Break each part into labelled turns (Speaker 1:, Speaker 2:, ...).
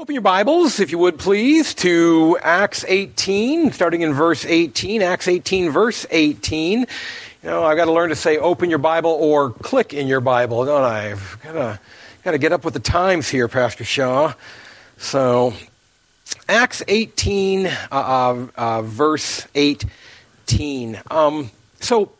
Speaker 1: Open your Bibles, if you would please, to Acts 18, starting in verse 18. Acts 18, verse 18. You know, I've got to learn to say open your Bible or click in your Bible, don't I? I've got to, got to get up with the times here, Pastor Shaw. So, Acts 18, uh, uh, uh, verse 18. Um, so,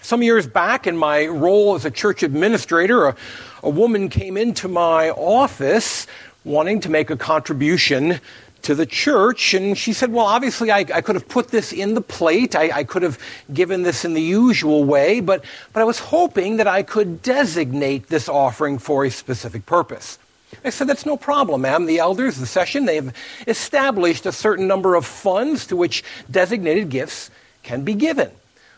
Speaker 1: some years back, in my role as a church administrator, a, a woman came into my office wanting to make a contribution to the church. And she said, Well, obviously, I, I could have put this in the plate. I, I, could have given this in the usual way, but, but I was hoping that I could designate this offering for a specific purpose. I said, That's no problem, ma'am. The elders, the session, they've established a certain number of funds to which designated gifts can be given.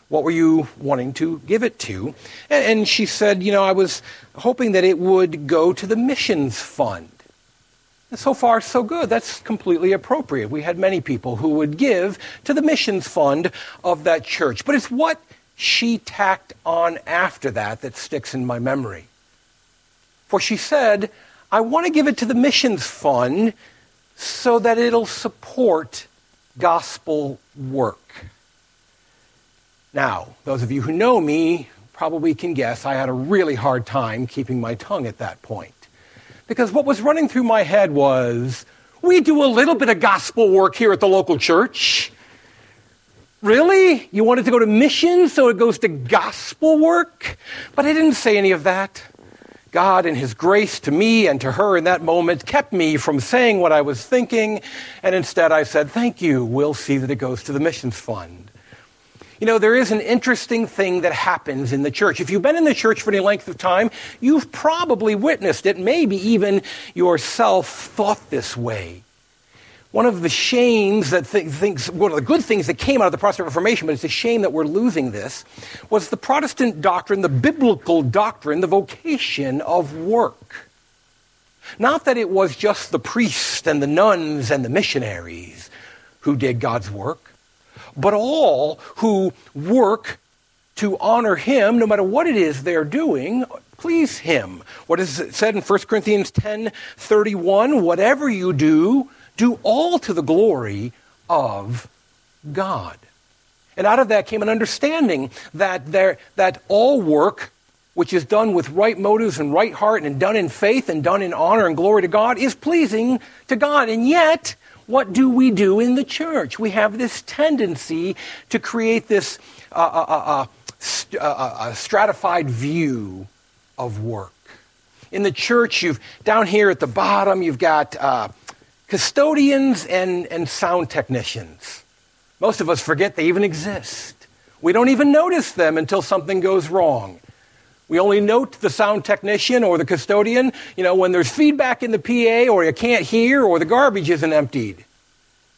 Speaker 1: What were you wanting to give it to? And, and she said, You know, I was hoping that it would go to the missions fund. So far, so good. That's completely appropriate. We had many people who would give to the missions fund of that church. But it's what she tacked on after that that sticks in my memory. For she said, I want to give it to the missions fund so that it'll support gospel work. Now, those of you who know me probably can guess I had a really hard time keeping my tongue at that point. Because what was running through my head was we do a little bit of gospel work here at the local church. Really? You wanted to go to missions, so it goes to gospel work? But I didn't say any of that. God, in His grace to me and to her in that moment, kept me from saying what I was thinking, and instead I said, Thank you. We'll see that it goes to the missions fund. You know, there is an interesting thing that happens in the church. If you've been in the church for any length of time, you've probably witnessed it, maybe even yourself thought this way. One of the shames that th- things, one of the good things that came out of the Protestant Reformation, but it's a shame that we're losing this, was the Protestant doctrine, the biblical doctrine, the vocation of work. Not that it was just the priests and the nuns and the missionaries who did God's work, but all who work to honor him, no matter what it is they're doing, please him. What is it said in 1 Corinthians 10 31? Whatever you do, do all to the glory of God. And out of that came an understanding that, there, that all work, which is done with right motives and right heart and done in faith and done in honor and glory to God, is pleasing to God. And yet, what do we do in the church? We have this tendency to create this uh, uh, uh, uh st- uh, stratified view of work. In the church, you've down here at the bottom, you've got custodians and, and sound technicians. Most of us forget they even exist. We don't even notice them until something goes wrong. We only note the sound technician or the custodian, you know, when there's feedback in the PA or you can't hear or the garbage isn't emptied.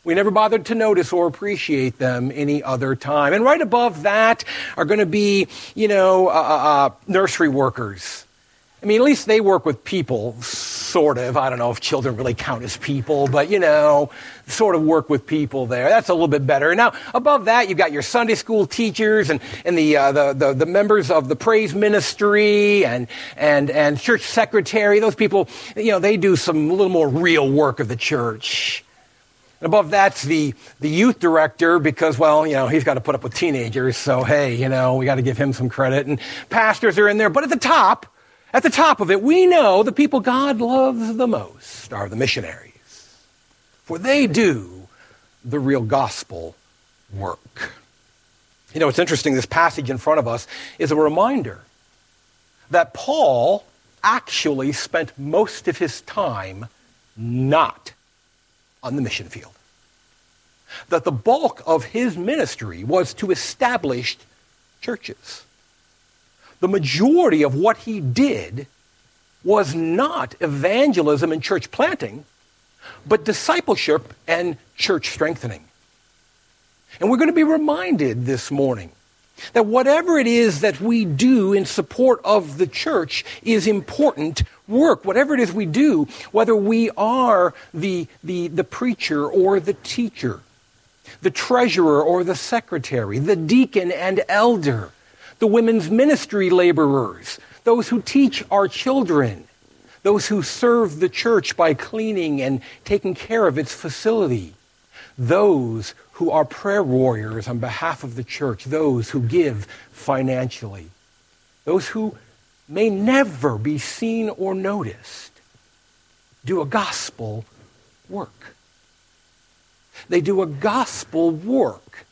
Speaker 1: We never bothered to notice or appreciate them any other time. And right above that are going to be, you know, uh, uh, uh nursery workers I mean, at least they work with people, sort of. I don't know if children really count as people, but you know, sort of work with people there. That's a little bit better. Now, above that, you've got your Sunday school teachers and, and the, uh, the, the, the, members of the praise ministry and, and, and church secretary. Those people, you know, they do some little more real work of the church. And above that's the, the youth director because, well, you know, he's got to put up with teenagers. So, hey, you know, we got to give him some credit. And pastors are in there. But at the top, at the top of it, we know the people God loves the most are the missionaries, for they do the real gospel work. You know, it's interesting, this passage in front of us is a reminder that Paul actually spent most of his time not on the mission field. That the bulk of his ministry was to establish churches the majority of what he did was not evangelism and church planting, but discipleship and church strengthening. And we're going to be reminded this morning that whatever it is that we do in support of the church is important work. Whatever it is we do, whether we are the, the, the preacher or the teacher, the treasurer or the secretary, the deacon and elder, the women's ministry laborers, those who teach our children, those who serve the church by cleaning and taking care of its facility, those who are prayer warriors on behalf of the church, those who give financially, those who may never be seen or noticed, do a gospel work. They do a gospel work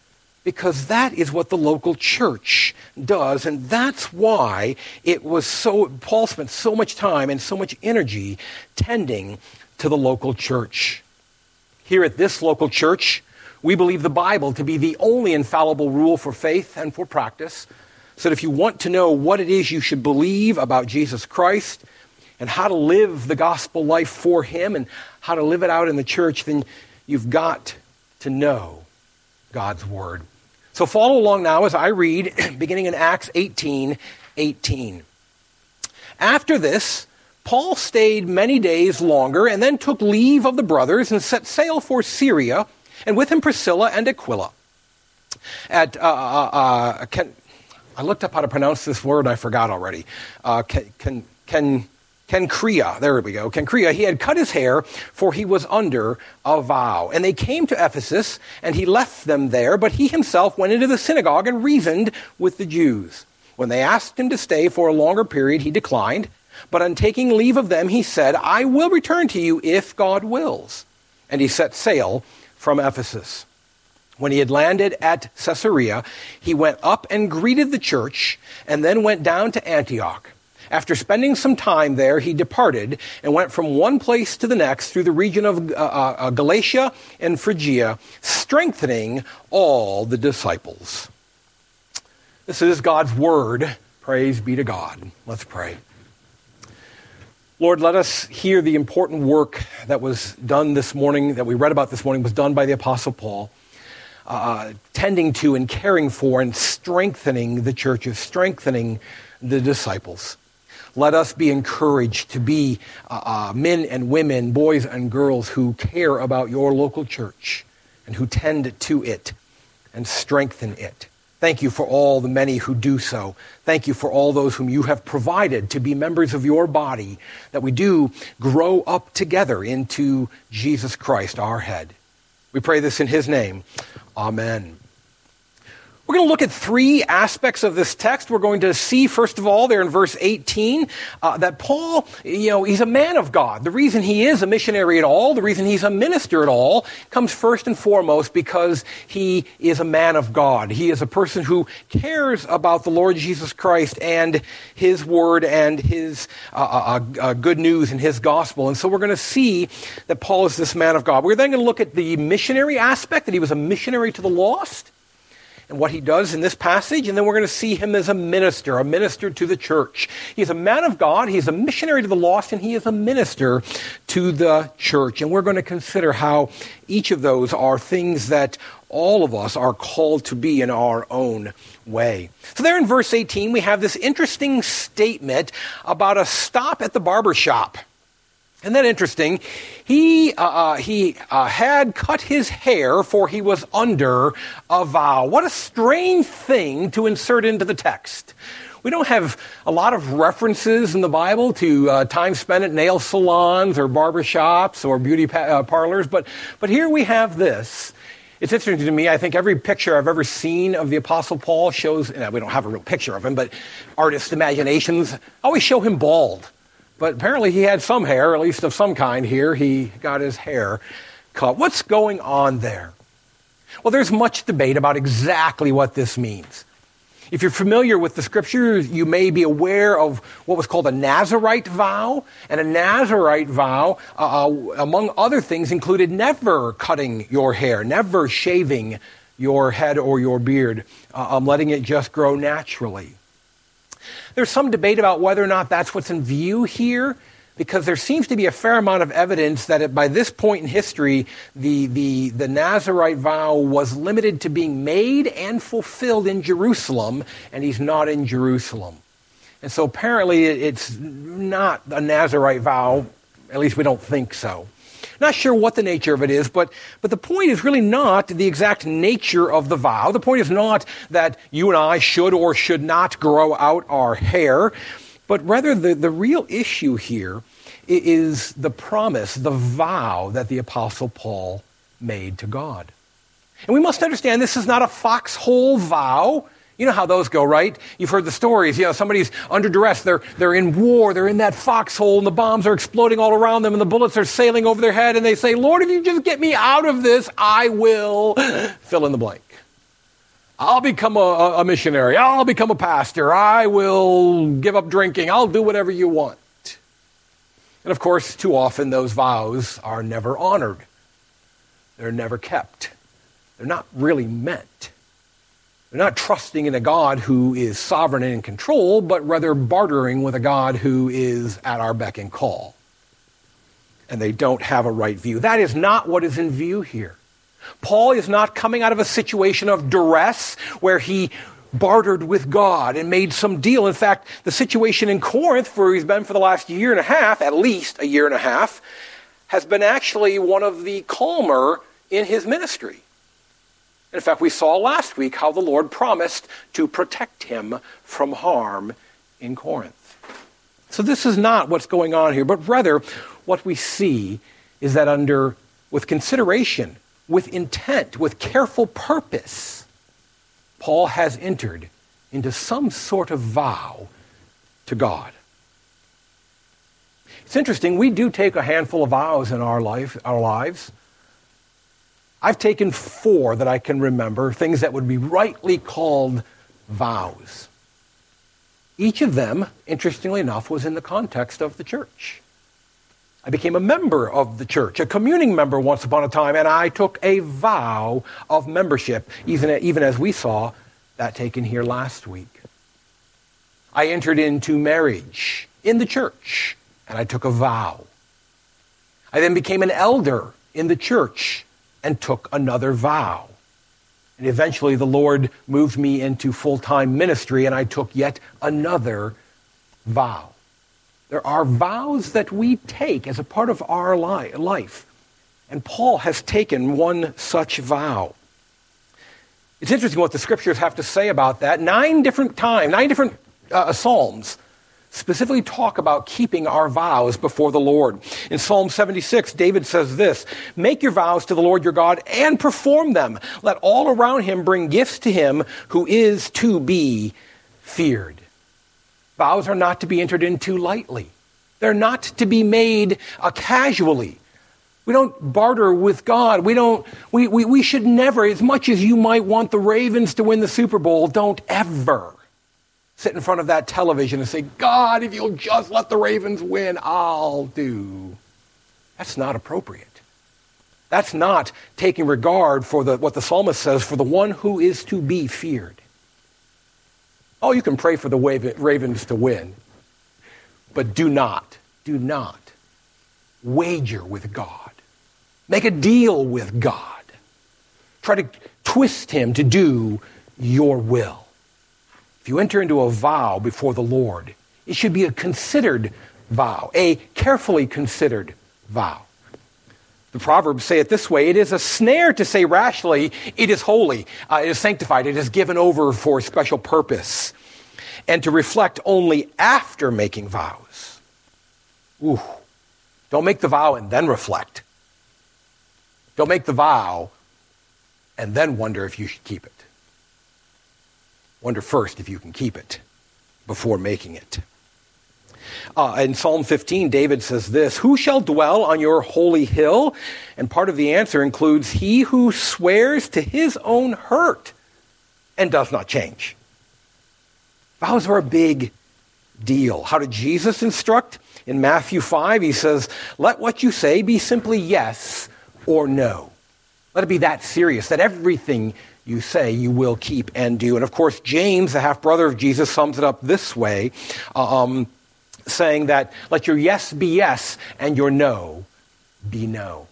Speaker 1: because that is what the local church does. And that's why it was so, Paul spent so much time and so much energy tending to the local church. Here at this local church, we believe the Bible to be the only infallible rule for faith and for practice. So that if you want to know what it is you should believe about Jesus Christ and how to live the gospel life for Him and how to live it out in the church, then you've got to know God's Word. So follow along now as I read, beginning in Acts 18 18. After this, Paul stayed many days longer and then took leave of the brothers and set sail for Syria, and with him Priscilla and Aquila. At, uh, uh, uh, can, I looked up how to pronounce this word, I forgot already. Uh, can, can, can, Cenchrea, there we go, Cenchrea, he had cut his hair, for he was under a vow. And they came to Ephesus, and he left them there, but he himself went into the synagogue and reasoned with the Jews. When they asked him to stay for a longer period, he declined. But on taking leave of them, he said, I will return to you if God wills. And he set sail from Ephesus. When he had landed at Caesarea, he went up and greeted the church, and then went down to Antioch. After spending some time there, he departed and went from one place to the next through the region of uh, uh, uh, Galatia and Phrygia, strengthening all the disciples. This is God's word. Praise be to God. Let's pray. Lord, let us hear the important work that was done this morning, that we read about this morning, was done by the Apostle Paul, uh, tending to and caring for and strengthening the churches, strengthening the disciples. Let us be encouraged to be uh, uh, men and women, boys and girls who care about your local church and who tend to it and strengthen it. Thank you for all the many who do so. Thank you for all those whom you have provided to be members of your body, that we do grow up together into Jesus Christ, our head. We pray this in his name. Amen. We're going to look at three aspects of this text. We're going to see, first of all, there in verse 18, uh, that Paul, you know, he's a man of God. The reason he is a missionary at all, the reason he's a minister at all, comes first and foremost because he is a man of God. He is a person who cares about the Lord Jesus Christ and his word and his uh, uh, uh, uh good news and his gospel. And so we're going to see that Paul is this man of God. We're then going to look at the missionary aspect, that he was a missionary to the lost and what he does in this passage, and then we're going to see him as a minister, a minister to the church. He's a man of God, he's a missionary to the lost, and he is a minister to the church. And we're going to consider how each of those are things that all of us are called to be in our own way. So, there in verse 18, we have this interesting statement about a stop at the barber shop. Isn't that interesting? He, uh, uh, he uh, had cut his hair for he was under a vow. What a strange thing to insert into the text. We don't have a lot of references in the Bible to uh, time spent at nail salons or barbershops or beauty pa- uh, parlors, but, but here we have this. It's interesting to me. I think every picture I've ever seen of the Apostle Paul shows, and we don't have a real picture of him, but artists' imaginations always show him bald. But apparently he had some hair, at least of some kind here. He got his hair cut. What's going on there? Well, there's much debate about exactly what this means. If you're familiar with the scriptures, you may be aware of what was called a Nazarite vow. And a Nazarite vow, uh, uh among other things, included never cutting your hair, never shaving your head or your beard, uh, um, letting it just grow naturally. There's some debate about whether or not that's what's in view here, because there seems to be a fair amount of evidence that by this point in history, the, the, the Nazarite vow was limited to being made and fulfilled in Jerusalem, and he's not in Jerusalem. And so apparently it's not a Nazarite vow, at least we don't think so. Not sure what the nature of it is, but, but the point is really not the exact nature of the vow. The point is not that you and I should or should not grow out our hair, but rather the, the real issue here is the promise, the vow that the Apostle Paul made to God. And we must understand this is not a foxhole vow. You know how those go, right? You've heard the stories. You know, somebody's under duress. They're, they're in war. They're in that foxhole, and the bombs are exploding all around them, and the bullets are sailing over their head, and they say, Lord, if you just get me out of this, I will fill in the blank. I'll become a, a missionary. I'll become a pastor. I will give up drinking. I'll do whatever you want. And of course, too often those vows are never honored, they're never kept, they're not really meant. They're not trusting in a God who is sovereign and in control, but rather bartering with a God who is at our beck and call. And they don't have a right view. That is not what is in view here. Paul is not coming out of a situation of duress where he bartered with God and made some deal. In fact, the situation in Corinth, where he's been for the last year and a half, at least a year and a half, has been actually one of the calmer in his ministry. In fact, we saw last week how the Lord promised to protect him from harm in Corinth. So this is not what's going on here, but rather what we see is that under with consideration, with intent, with careful purpose, Paul has entered into some sort of vow to God. It's interesting, we do take a handful of vows in our life, our lives. I've taken four that I can remember, things that would be rightly called vows. Each of them, interestingly enough, was in the context of the church. I became a member of the church, a communing member once upon a time, and I took a vow of membership, even, as we saw that taken here last week. I entered into marriage in the church, and I took a vow. I then became an elder in the church, and took another vow. And eventually the Lord moved me into full time ministry, and I took yet another vow. There are vows that we take as a part of our life. And Paul has taken one such vow. It's interesting what the scriptures have to say about that. Nine different times, nine different uh, psalms specifically talk about keeping our vows before the Lord. In Psalm 76, David says this Make your vows to the Lord your God and perform them. Let all around him bring gifts to him who is to be feared. Vows are not to be entered into lightly, they're not to be made uh, casually. We don't barter with God. We don't, we, we, we should never, as much as you might want the Ravens to win the Super Bowl, don't ever sit in front of that television and say, God, if you'll just let the Ravens win, I'll do. That's not appropriate. That's not taking regard for the, what the psalmist says, for the one who is to be feared. Oh, you can pray for the Ravens to win, but do not, do not wager with God. Make a deal with God. Try to twist him to do your will. If you enter into a vow before the Lord, it should be a considered vow, a carefully considered vow. The Proverbs say it this way it is a snare to say rashly, it is holy, uh, it is sanctified, it is given over for a special purpose, and to reflect only after making vows. Ooh, don't make the vow and then reflect. Don't make the vow and then wonder if you should keep it. Wonder first if you can keep it before making it. Uh, in Psalm 15, David says this Who shall dwell on your holy hill? And part of the answer includes he who swears to his own hurt and does not change. Vows are a big deal. How did Jesus instruct? In Matthew 5, he says, Let what you say be simply yes or no. Let it be that serious, that everything you say you will keep and do. And of course, James, the half brother of Jesus, sums it up this way, um, saying that let your yes be yes and your no be no.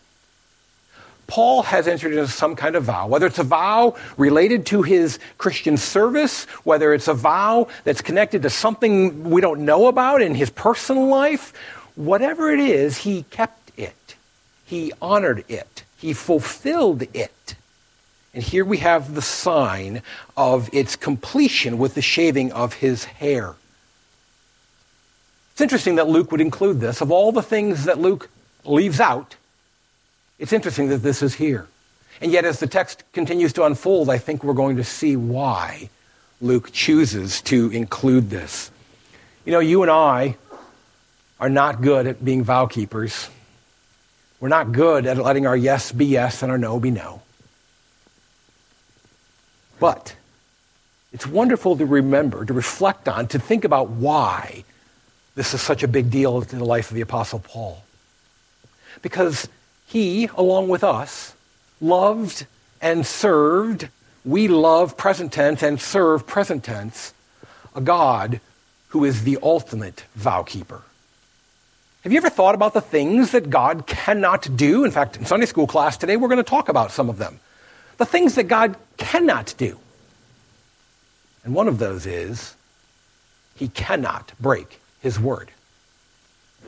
Speaker 1: Paul has entered into some kind of vow, whether it's a vow related to his Christian service, whether it's a vow that's connected to something we don't know about in his personal life, whatever it is, he kept it. He honored it. He fulfilled it. And here we have the sign of its completion with the shaving of his hair. It's interesting that Luke would include this. Of all the things that Luke leaves out, it's interesting that this is here. And yet, as the text continues to unfold, I think we're going to see why Luke chooses to include this. You know, you and I are not good at being vow keepers. We're not good at letting our yes be yes and our no be no. But it's wonderful to remember, to reflect on, to think about why this is such a big deal in the life of the Apostle Paul. Because he, along with us, loved and served, we love present tense and serve present tense, a God who is the ultimate vow keeper. Have you ever thought about the things that God cannot do? In fact, in Sunday school class today, we're going to talk about some of them. The things that God cannot do. And one of those is he cannot break his word.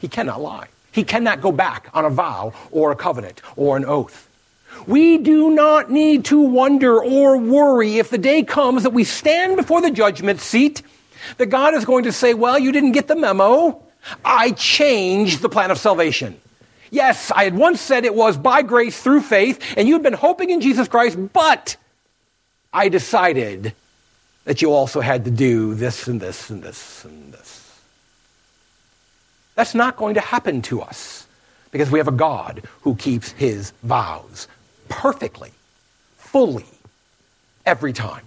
Speaker 1: He cannot lie. He cannot go back on a vow or a covenant or an oath. We do not need to wonder or worry if the day comes that we stand before the judgment seat, that God is going to say, Well, you didn't get the memo. I changed the plan of salvation. Yes, I had once said it was by grace through faith, and you'd been hoping in Jesus Christ, but I decided that you also had to do this and this and this and this. That's not going to happen to us because we have a God who keeps his vows perfectly, fully, every time.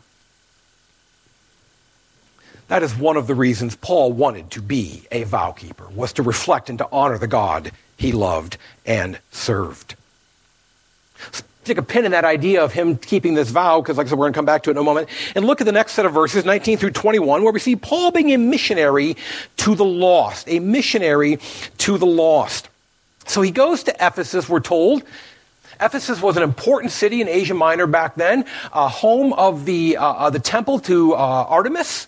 Speaker 1: That is one of the reasons Paul wanted to be a vow keeper, was to reflect and to honor the God he loved and served. Stick a pin in that idea of him keeping this vow, because like I said, we're going to come back to it in a moment. And look at the next set of verses, 19 through 21, where we see Paul being a missionary to the lost, a missionary to the lost. So he goes to Ephesus, we're told. Ephesus was an important city in Asia Minor back then, uh, home of the, uh, uh, the temple to uh, Artemis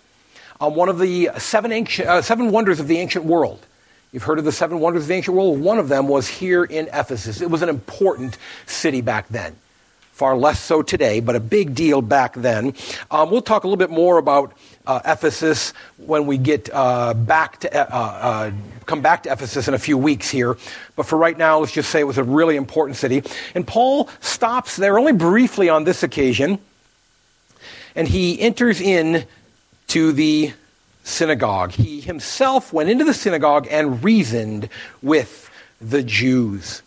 Speaker 1: uh, one of the seven, ancient, uh, seven wonders of the ancient world. You've heard of the seven wonders of the ancient world? One of them was here in Ephesus. It was an important city back then. Far less so today, but a big deal back then. Um, we'll talk a little bit more about uh, Ephesus when we get uh, back to uh, uh, come back to Ephesus in a few weeks here. But for right now, let's just say it was a really important city. And Paul stops there only briefly on this occasion, and he enters in to the synagogue. He himself went into the synagogue and reasoned with the Jews.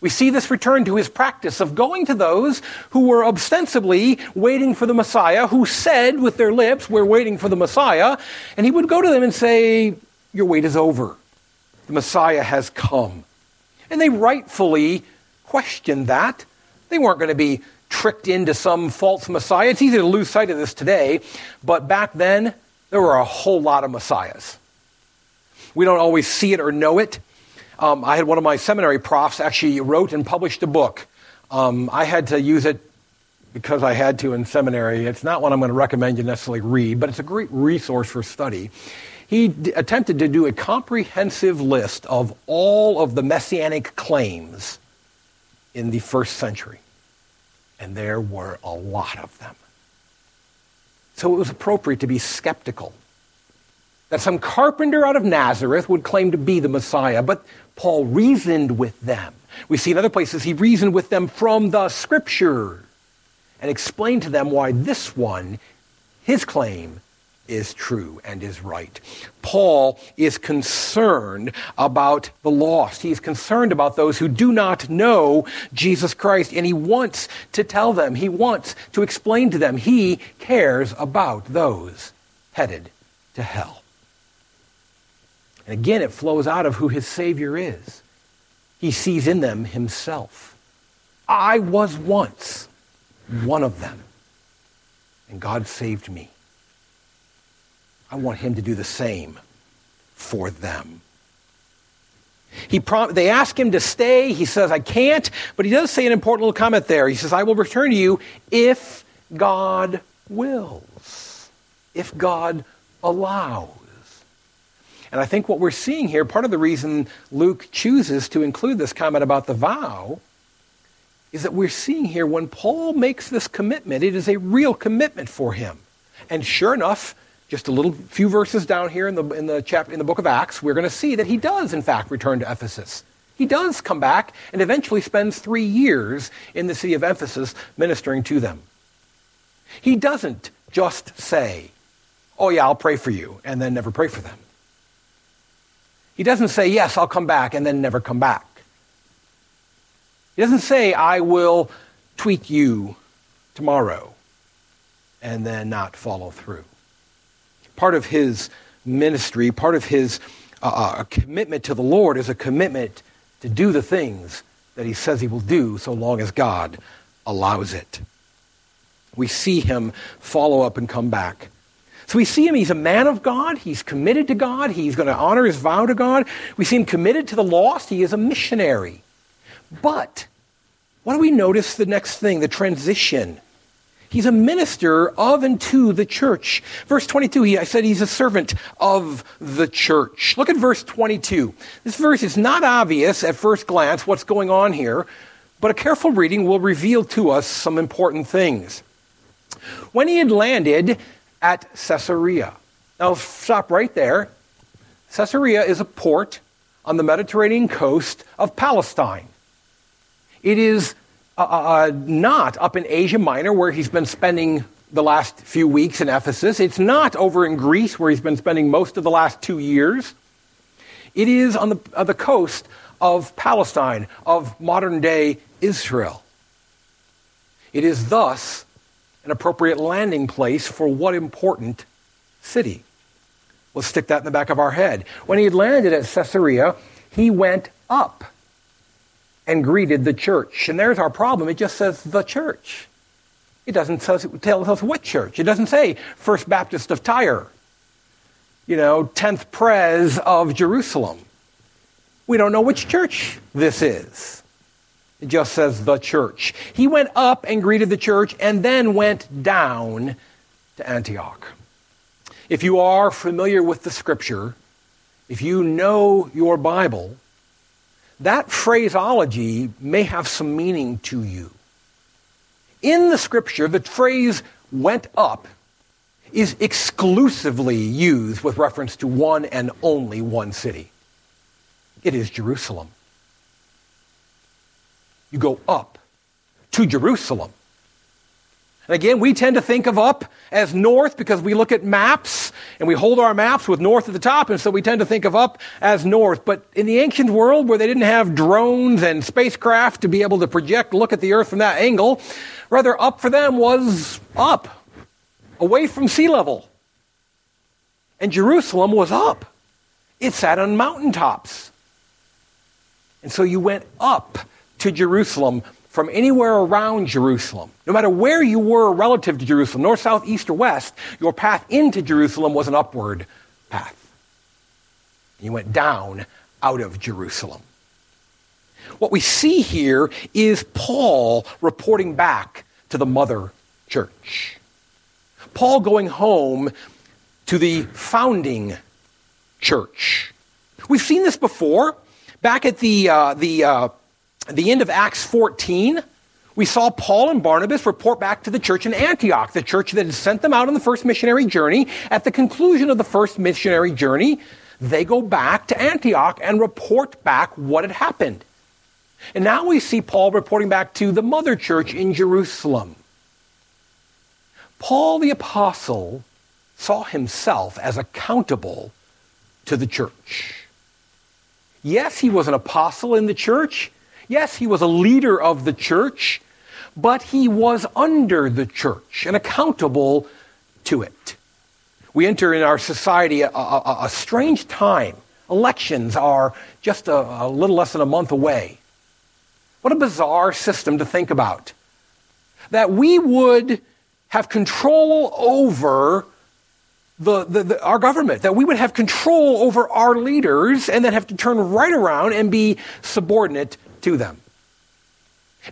Speaker 1: We see this return to his practice of going to those who were ostensibly waiting for the Messiah, who said with their lips, We're waiting for the Messiah. And he would go to them and say, Your wait is over. The Messiah has come. And they rightfully questioned that. They weren't going to be tricked into some false Messiah. It's easy to lose sight of this today, but back then, there were a whole lot of Messiahs. We don't always see it or know it. Um, I had one of my seminary profs actually wrote and published a book. Um, I had to use it because I had to in seminary. It's not one I'm going to recommend you necessarily read, but it's a great resource for study. He d- attempted to do a comprehensive list of all of the messianic claims in the first century and there were a lot of them. So it was appropriate to be skeptical that some carpenter out of Nazareth would claim to be the Messiah, but Paul reasoned with them. We see in other places he reasoned with them from the scripture and explained to them why this one, his claim, is true and is right. Paul is concerned about the lost. He is concerned about those who do not know Jesus Christ, and he wants to tell them, he wants to explain to them, he cares about those headed to hell. And again, it flows out of who his Savior is. He sees in them himself. I was once one of them, and God saved me. I want him to do the same for them. He prom- they ask him to stay. He says, I can't. But he does say an important little comment there. He says, I will return to you if God wills, if God allows. And I think what we're seeing here, part of the reason Luke chooses to include this comment about the vow, is that we're seeing here when Paul makes this commitment, it is a real commitment for him. And sure enough, just a little few verses down here in the, in the, chap, in the book of Acts, we're going to see that he does, in fact, return to Ephesus. He does come back and eventually spends three years in the city of Ephesus ministering to them. He doesn't just say, Oh, yeah, I'll pray for you, and then never pray for them. He doesn't say, Yes, I'll come back, and then never come back. He doesn't say, I will tweet you tomorrow, and then not follow through part of his ministry, part of his uh, uh, commitment to the Lord is a commitment to do the things that he says he will do so long as God allows it. We see him follow up and come back. So we see him, he's a man of God, he's committed to God, he's going to honor his vow to God. We see him committed to the lost, he is a missionary. But what do we notice the next thing, the transition? He's a minister of and to the church. Verse 22, he, I said he's a servant of the church. Look at verse 22. This verse is not obvious at first glance what's going on here, but a careful reading will reveal to us some important things. When he had landed at Caesarea, now stop right there. Caesarea is a port on the Mediterranean coast of Palestine. It is uh, uh, uh, not up in Asia Minor, where he's been spending the last few weeks in Ephesus. It's not over in Greece, where he's been spending most of the last two years. It is on the, uh, the coast of Palestine, of modern day Israel. It is thus an appropriate landing place for what important city? Let's stick that in the back of our head. When he had landed at Caesarea, he went up and greeted the church. And there's our problem. It just says the church. It doesn't tell us what church. It doesn't say First Baptist of Tyre, you know, 10th Pres of Jerusalem. We don't know which church this is. It just says the church. He went up and greeted the church and then went down to Antioch. If you are familiar with the scripture, if you know your Bible, that phraseology may have some meaning to you. In the scripture, the phrase went up is exclusively used with reference to one and only one city. It is Jerusalem. You go up to Jerusalem. And again, we tend to think of up as north because we look at maps and we hold our maps with north at the top, and so we tend to think of up as north. But in the ancient world where they didn't have drones and spacecraft to be able to project, look at the earth from that angle, rather up for them was up, away from sea level. And Jerusalem was up. It sat on mountaintops. And so you went up to Jerusalem from anywhere around Jerusalem. No matter where you were relative to Jerusalem, north, south, east, or west, your path into Jerusalem was an upward path. You went down out of Jerusalem. What we see here is Paul reporting back to the mother church. Paul going home to the founding church. We've seen this before. Back at the, uh, the uh, at the end of Acts 14, we saw Paul and Barnabas report back to the church in Antioch, the church that had sent them out on the first missionary journey. At the conclusion of the first missionary journey, they go back to Antioch and report back what had happened. And now we see Paul reporting back to the mother church in Jerusalem. Paul the apostle saw himself as accountable to the church. Yes, he was an apostle in the church. Yes, he was a leader of the church, but he was under the church and accountable to it. We enter in our society a, a, a strange time. Elections are just a, a little less than a month away. What a bizarre system to think about. That we would have control over the, the, the, our government, that we would have control over our leaders and then have to turn right around and be subordinate to them.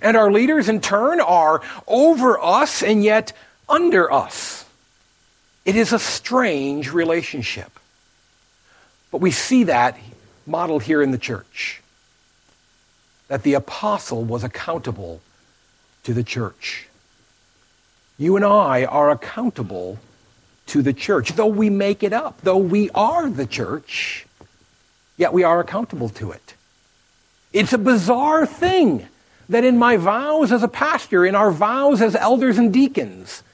Speaker 1: And our leaders, in turn, are over us and yet under us. It is a strange relationship. But we see that modeled here in the church. That the apostle was accountable to the church. You and I are accountable to the church. Though we make it up, though we are the church, yet we are accountable to it. It's a bizarre thing that in my vows as a pastor, in our vows as elders and deacons,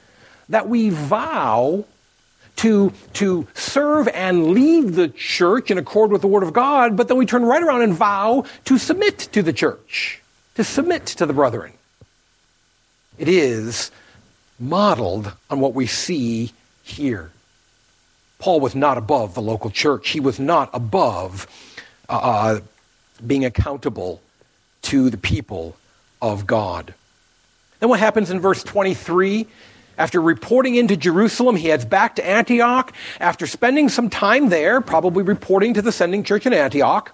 Speaker 1: that we vow to, to serve and lead the church in accord with the Word of God, but then we turn right around and vow to submit to the church, to submit to the brethren. It is modeled on what we see here. Paul was not above the local church. He was not above uh, uh being accountable to the people of God. Then what happens in verse 23? After reporting into Jerusalem, he heads back to Antioch. After spending some time there, probably reporting to the sending church in Antioch,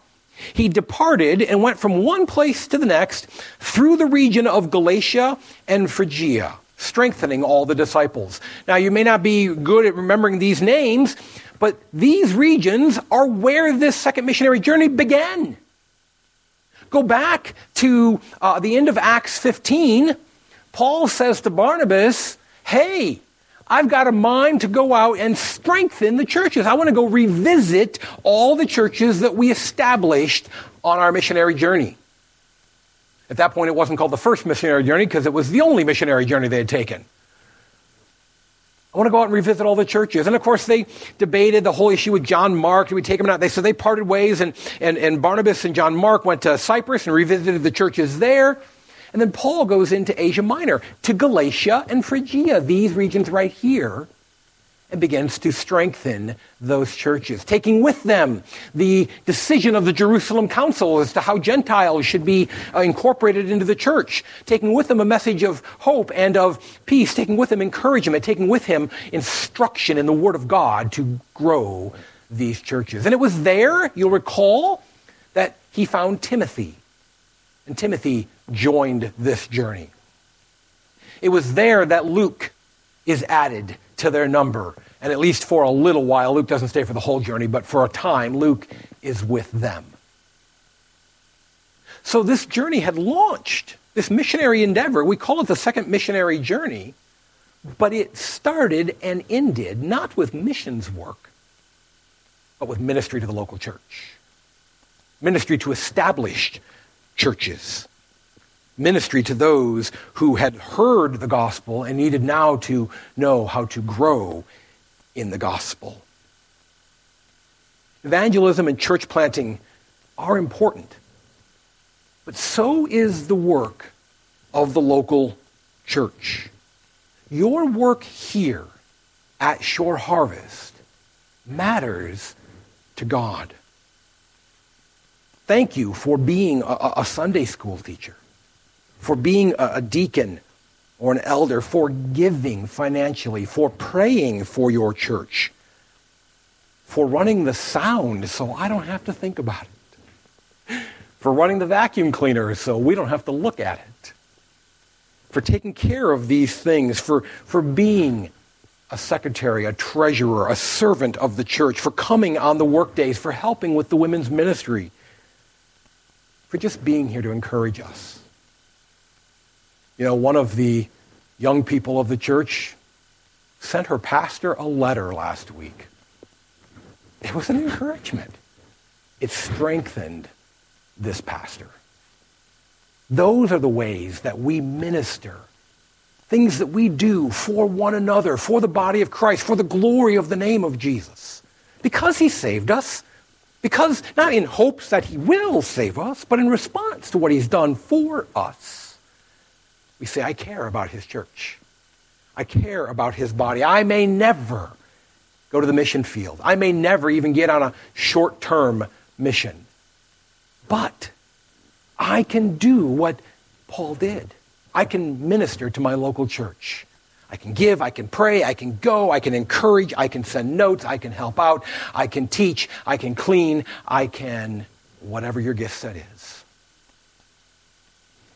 Speaker 1: he departed and went from one place to the next through the region of Galatia and Phrygia, strengthening all the disciples. Now, you may not be good at remembering these names, but these regions are where this second missionary journey began. Go back to uh, the end of Acts 15. Paul says to Barnabas, Hey, I've got a mind to go out and strengthen the churches. I want to go revisit all the churches that we established on our missionary journey. At that point, it wasn't called the first missionary journey because it was the only missionary journey they had taken. I want to go out and revisit all the churches. And of course, they debated the whole issue with John Mark. Do we take him out? They, so they parted ways, and, and, and Barnabas and John Mark went to Cyprus and revisited the churches there. And then Paul goes into Asia Minor, to Galatia and Phrygia, these regions right here begins to strengthen those churches, taking with them the decision of the Jerusalem Council as to how Gentiles should be uh, incorporated into the church, taking with them a message of hope and of peace, taking with them encouragement, taking with him instruction in the Word of God to grow these churches. And it was there, you'll recall, that he found Timothy. And Timothy joined this journey. It was there that Luke is added to their number. And at least for a little while, Luke doesn't stay for the whole journey, but for a time, Luke is with them. So this journey had launched, this missionary endeavor. We call it the second missionary journey, but it started and ended not with missions work, but with ministry to the local church, ministry to established churches ministry to those who had heard the gospel and needed now to know how to grow in the gospel. Evangelism and church planting are important, but so is the work of the local church. Your work here at Shore Harvest matters to God. Thank you for being a, a Sunday school teacher for being a, a deacon or an elder, for giving financially, for praying for your church, for running the sound so I don't have to think about it, for running the vacuum cleaner so we don't have to look at it, for taking care of these things, for, for being a secretary, a treasurer, a servant of the church, for coming on the workdays, for helping with the women's ministry, for just being here to encourage us. You know, one of the young people of the church sent her pastor a letter last week. It was an encouragement. It strengthened this pastor. Those are the ways that we minister. Things that we do for one another, for the body of Christ, for the glory of the name of Jesus. Because he saved us. Because, not in hopes that he will save us, but in response to what he's done for us. We say, I care about his church. I care about his body. I may never go to the mission field. I may never even get on a short term mission. But I can do what Paul did. I can minister to my local church. I can give, I can pray, I can go, I can encourage, I can send notes, I can help out, I can teach, I can clean, I can whatever your gift set is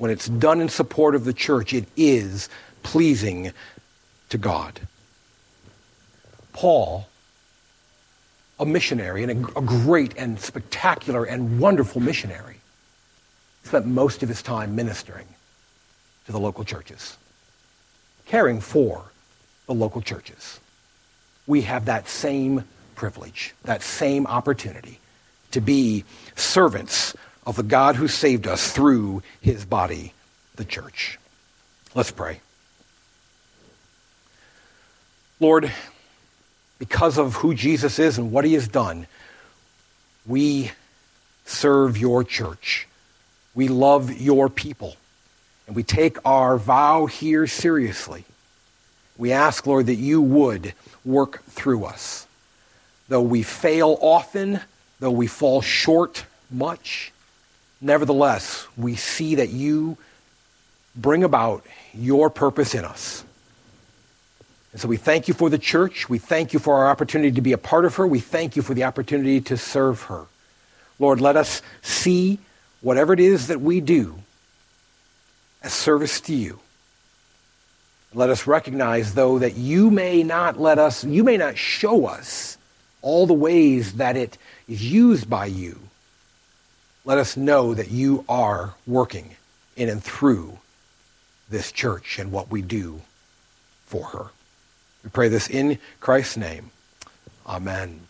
Speaker 1: when it's done in support of the church, it is pleasing to God. Paul, a missionary and a, a, great and spectacular and wonderful missionary, spent most of his time ministering to the local churches, caring for the local churches. we have that same privilege, that same opportunity to be servants of the God who saved us through his body, the church. Let's pray. Lord, because of who Jesus is and what he has done, we serve your church. We love your people. And we take our vow here seriously. We ask, Lord, that you would work through us. Though we fail often, though we fall short much, nevertheless, we see that you bring about your purpose in us. And so we thank you for the church. We thank you for our opportunity to be a part of her. We thank you for the opportunity to serve her. Lord, let us see whatever it is that we do as service to you. Let us recognize, though, that you may not let us, you may not show us all the ways that it is used by you. Let us know that you are working in and through this church and what we do for her. We pray this in Christ's name. Amen.